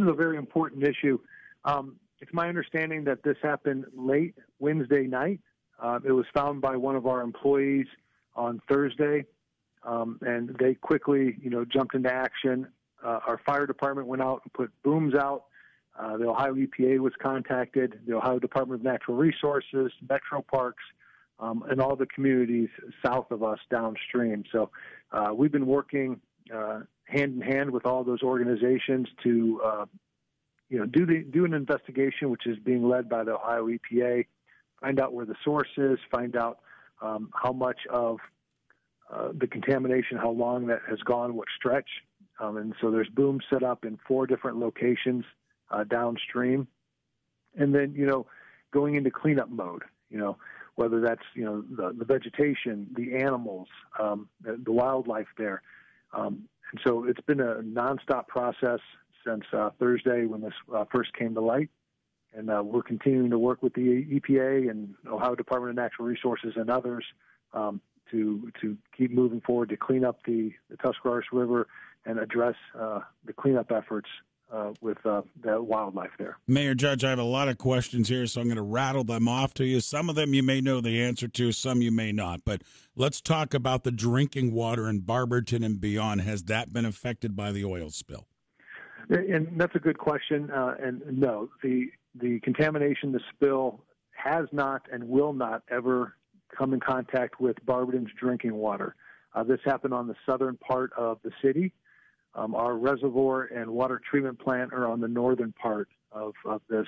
is a very important issue. Um, it's my understanding that this happened late Wednesday night. Uh, it was found by one of our employees on Thursday, um, and they quickly, you know, jumped into action. Uh, our fire department went out and put booms out. Uh, the Ohio EPA was contacted. The Ohio Department of Natural Resources, Metro Parks, um, and all the communities south of us downstream. So uh, we've been working uh, hand in hand with all those organizations to, uh, you know, do the do an investigation, which is being led by the Ohio EPA. Find out where the source is. Find out um, how much of uh, the contamination, how long that has gone, what stretch. Um, and so there's booms set up in four different locations uh, downstream. And then, you know, going into cleanup mode, you know, whether that's, you know, the, the vegetation, the animals, um, the, the, wildlife there. Um, and so it's been a nonstop process since uh, Thursday when this uh, first came to light. And uh, we're continuing to work with the EPA and Ohio Department of Natural Resources and others um, to to keep moving forward to clean up the, the Tuscarawas River and address uh, the cleanup efforts uh, with uh, the wildlife there. Mayor Judge, I have a lot of questions here, so I'm going to rattle them off to you. Some of them you may know the answer to, some you may not. But let's talk about the drinking water in Barberton and beyond. Has that been affected by the oil spill? And that's a good question. Uh, and no, the the contamination, the spill, has not and will not ever come in contact with Barberton's drinking water. Uh, this happened on the southern part of the city. Um, our reservoir and water treatment plant are on the northern part of, of this.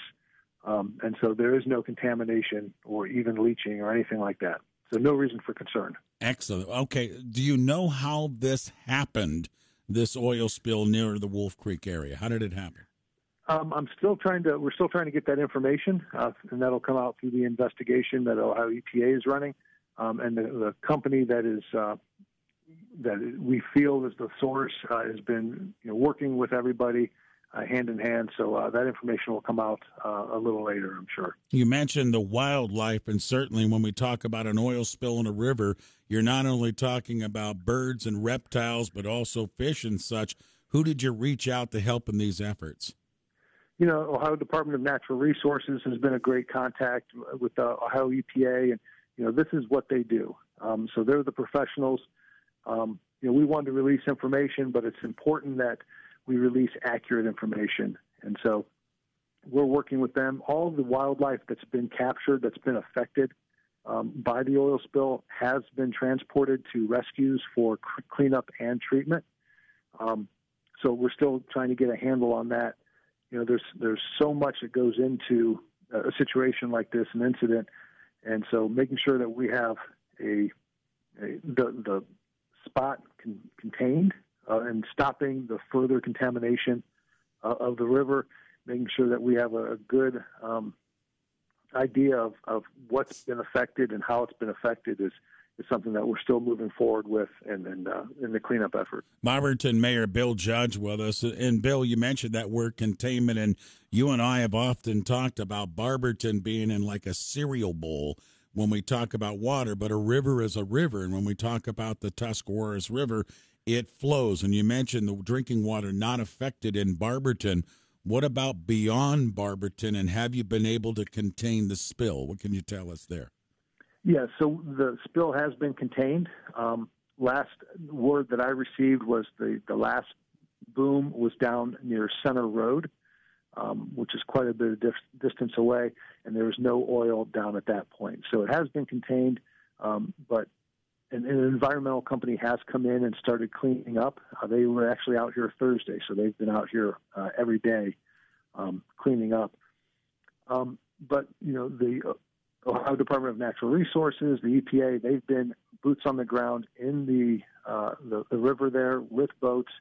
Um, and so there is no contamination or even leaching or anything like that. So no reason for concern. Excellent. Okay. Do you know how this happened, this oil spill near the Wolf Creek area? How did it happen? Um, I'm still trying to. We're still trying to get that information, uh, and that'll come out through the investigation that Ohio EPA is running, um, and the, the, company that is uh, that we feel is the source uh, has been you know, working with everybody uh, hand in hand. So uh, that information will come out uh, a little later, I'm sure. You mentioned the wildlife, and certainly when we talk about an oil spill in a river, you're not only talking about birds and reptiles, but also fish and such. Who did you reach out to help in these efforts? You know, Ohio Department of Natural Resources has been a great contact with the Ohio EPA, and you know this is what they do. Um, so they're the professionals um, you know, we wanted to release information, but it's important that we release accurate information. And so we're working with them. All the wildlife that's been captured, that's been affected um, by the oil spill, has been transported to rescues for cleanup and treatment. Um, so we're still trying to get a handle on that. You know, there's there's so much that goes into a situation like this, an incident, and so making sure that we have a, a the the spot con- contained uh, and stopping the further contamination uh, of the river, making sure that we have a, a good um, idea of, of what's been affected and how it's been affected is is something that we're still moving forward with in in, uh, in the cleanup effort. Barberton Mayor Bill Judge with us, and Bill, you mentioned that word containment, and you and I have often talked about Barberton being in like a cereal bowl when we talk about water, but a river is a river. And when we talk about the Tuscarawas River, it flows. And you mentioned the drinking water not affected in Barberton. What about beyond Barberton, and have you been able to contain the spill? What can you tell us there? Yeah, so the spill has been contained. Um, last word that I received was the, the last boom was down near Center Road um, which is quite a bit of dif- distance away, and there was no oil down at that point. So it has been contained, um, but an, an, environmental company has come in and started cleaning up. Uh, they were actually out here Thursday, so they've been out here uh, every day um, cleaning up. Um, but you know the uh, Ohio Department of Natural Resources, the EPA, they've been boots on the ground in the uh, the, the, river there with boats.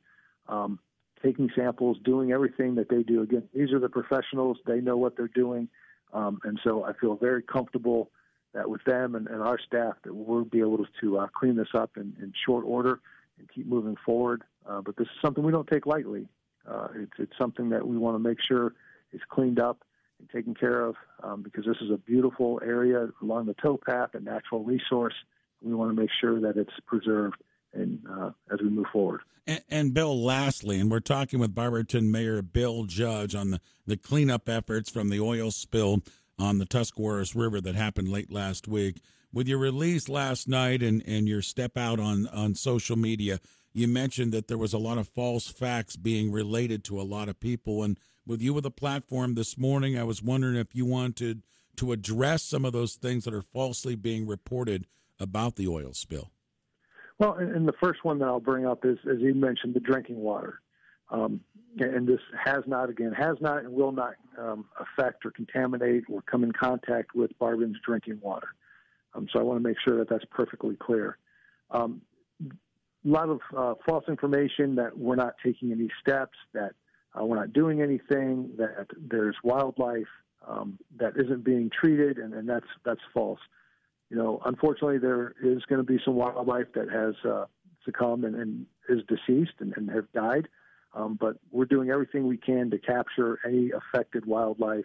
Um, taking samples, doing everything that they do. Again, these are the professionals; they know what they're doing, um, and so I feel very comfortable that with them and, and our staff that we'll be able to uh, clean this up in, in, short order and keep moving forward. Uh, but this is something we don't take lightly. Uh, it's, it's something that we want to make sure is cleaned up and taken care of um, because this is a beautiful area along the towpath, a natural resource. We want to make sure that it's preserved and uh, as we move forward. And, and, Bill, lastly, and we're talking with Barberton Mayor Bill Judge on the, the cleanup efforts from the oil spill on the Tuscarawas River that happened late last week. With your release last night and, and your step out on, on social media, you mentioned that there was a lot of false facts being related to a lot of people. And with you with a platform this morning, I was wondering if you wanted to address some of those things that are falsely being reported about the oil spill. Well, and the first one that I'll bring up is, as you mentioned, the drinking water. Um, and this has not, again, has not and will not um, affect or contaminate or come in contact with Barberton's drinking water. Um, so I want to make sure that that's perfectly clear. Um, a lot of uh, false information that we're not taking any steps, that uh, we're not doing anything, that there's wildlife um, that isn't being treated, and, and that's that's false. You know, unfortunately, there is going to be some wildlife that has uh, succumbed and, and is deceased and, and have died. Um, but we're doing everything we can to capture any affected wildlife,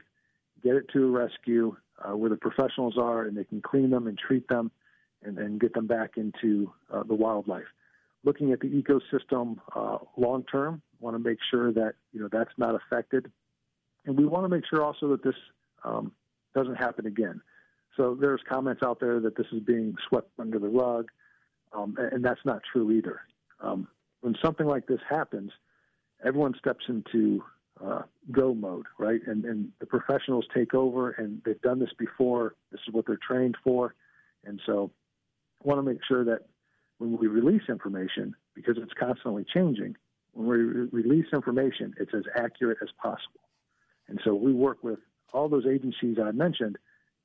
get it to a rescue uh, where the professionals are, and they can clean them and treat them, and, and get them back into uh, the wildlife. Looking at the ecosystem uh, long term, want to make sure that you know that's not affected, and we want to make sure also that this um, doesn't happen again. So there's comments out there that this is being swept under the rug, um, and, and that's not true either. Um, when something like this happens, everyone steps into uh, go mode, right? And, and the professionals take over, and they've done this before. This is what they're trained for, and so I want to make sure that when we release information, because it's constantly changing, when we re- release information, it's as accurate as possible. And so we work with all those agencies I mentioned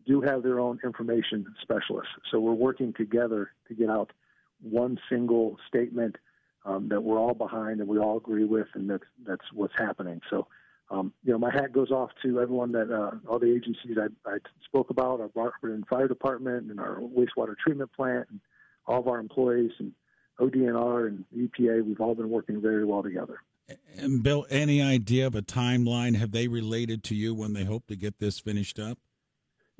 do have their own information specialists. So we're working together to get out one single statement um, that we're all behind and we all agree with, and that's that's what's happening. So, um, you know, my hat goes off to everyone that uh, all the agencies I, I spoke about, our Barberton Fire Department and our wastewater treatment plant, and all of our employees and ODNR and EPA. We've all been working very well together. And Bill, any idea of a timeline? Have they related to you when they hope to get this finished up?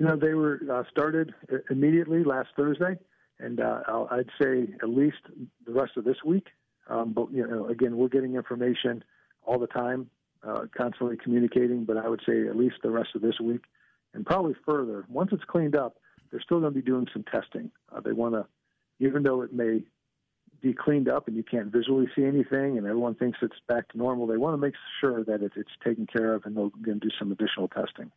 You know, they were uh, started immediately last Thursday, and uh, I'd say at least the rest of this week. Um, but you know, again, we're getting information all the time, uh, constantly communicating. But I would say at least the rest of this week, and probably further. Once it's cleaned up, they're still going to be doing some testing. Uh, they want to, even though it may be cleaned up and you can't visually see anything, and everyone thinks it's back to normal. They want to make sure that it's, it's taken care of, and they're going to do some additional testing.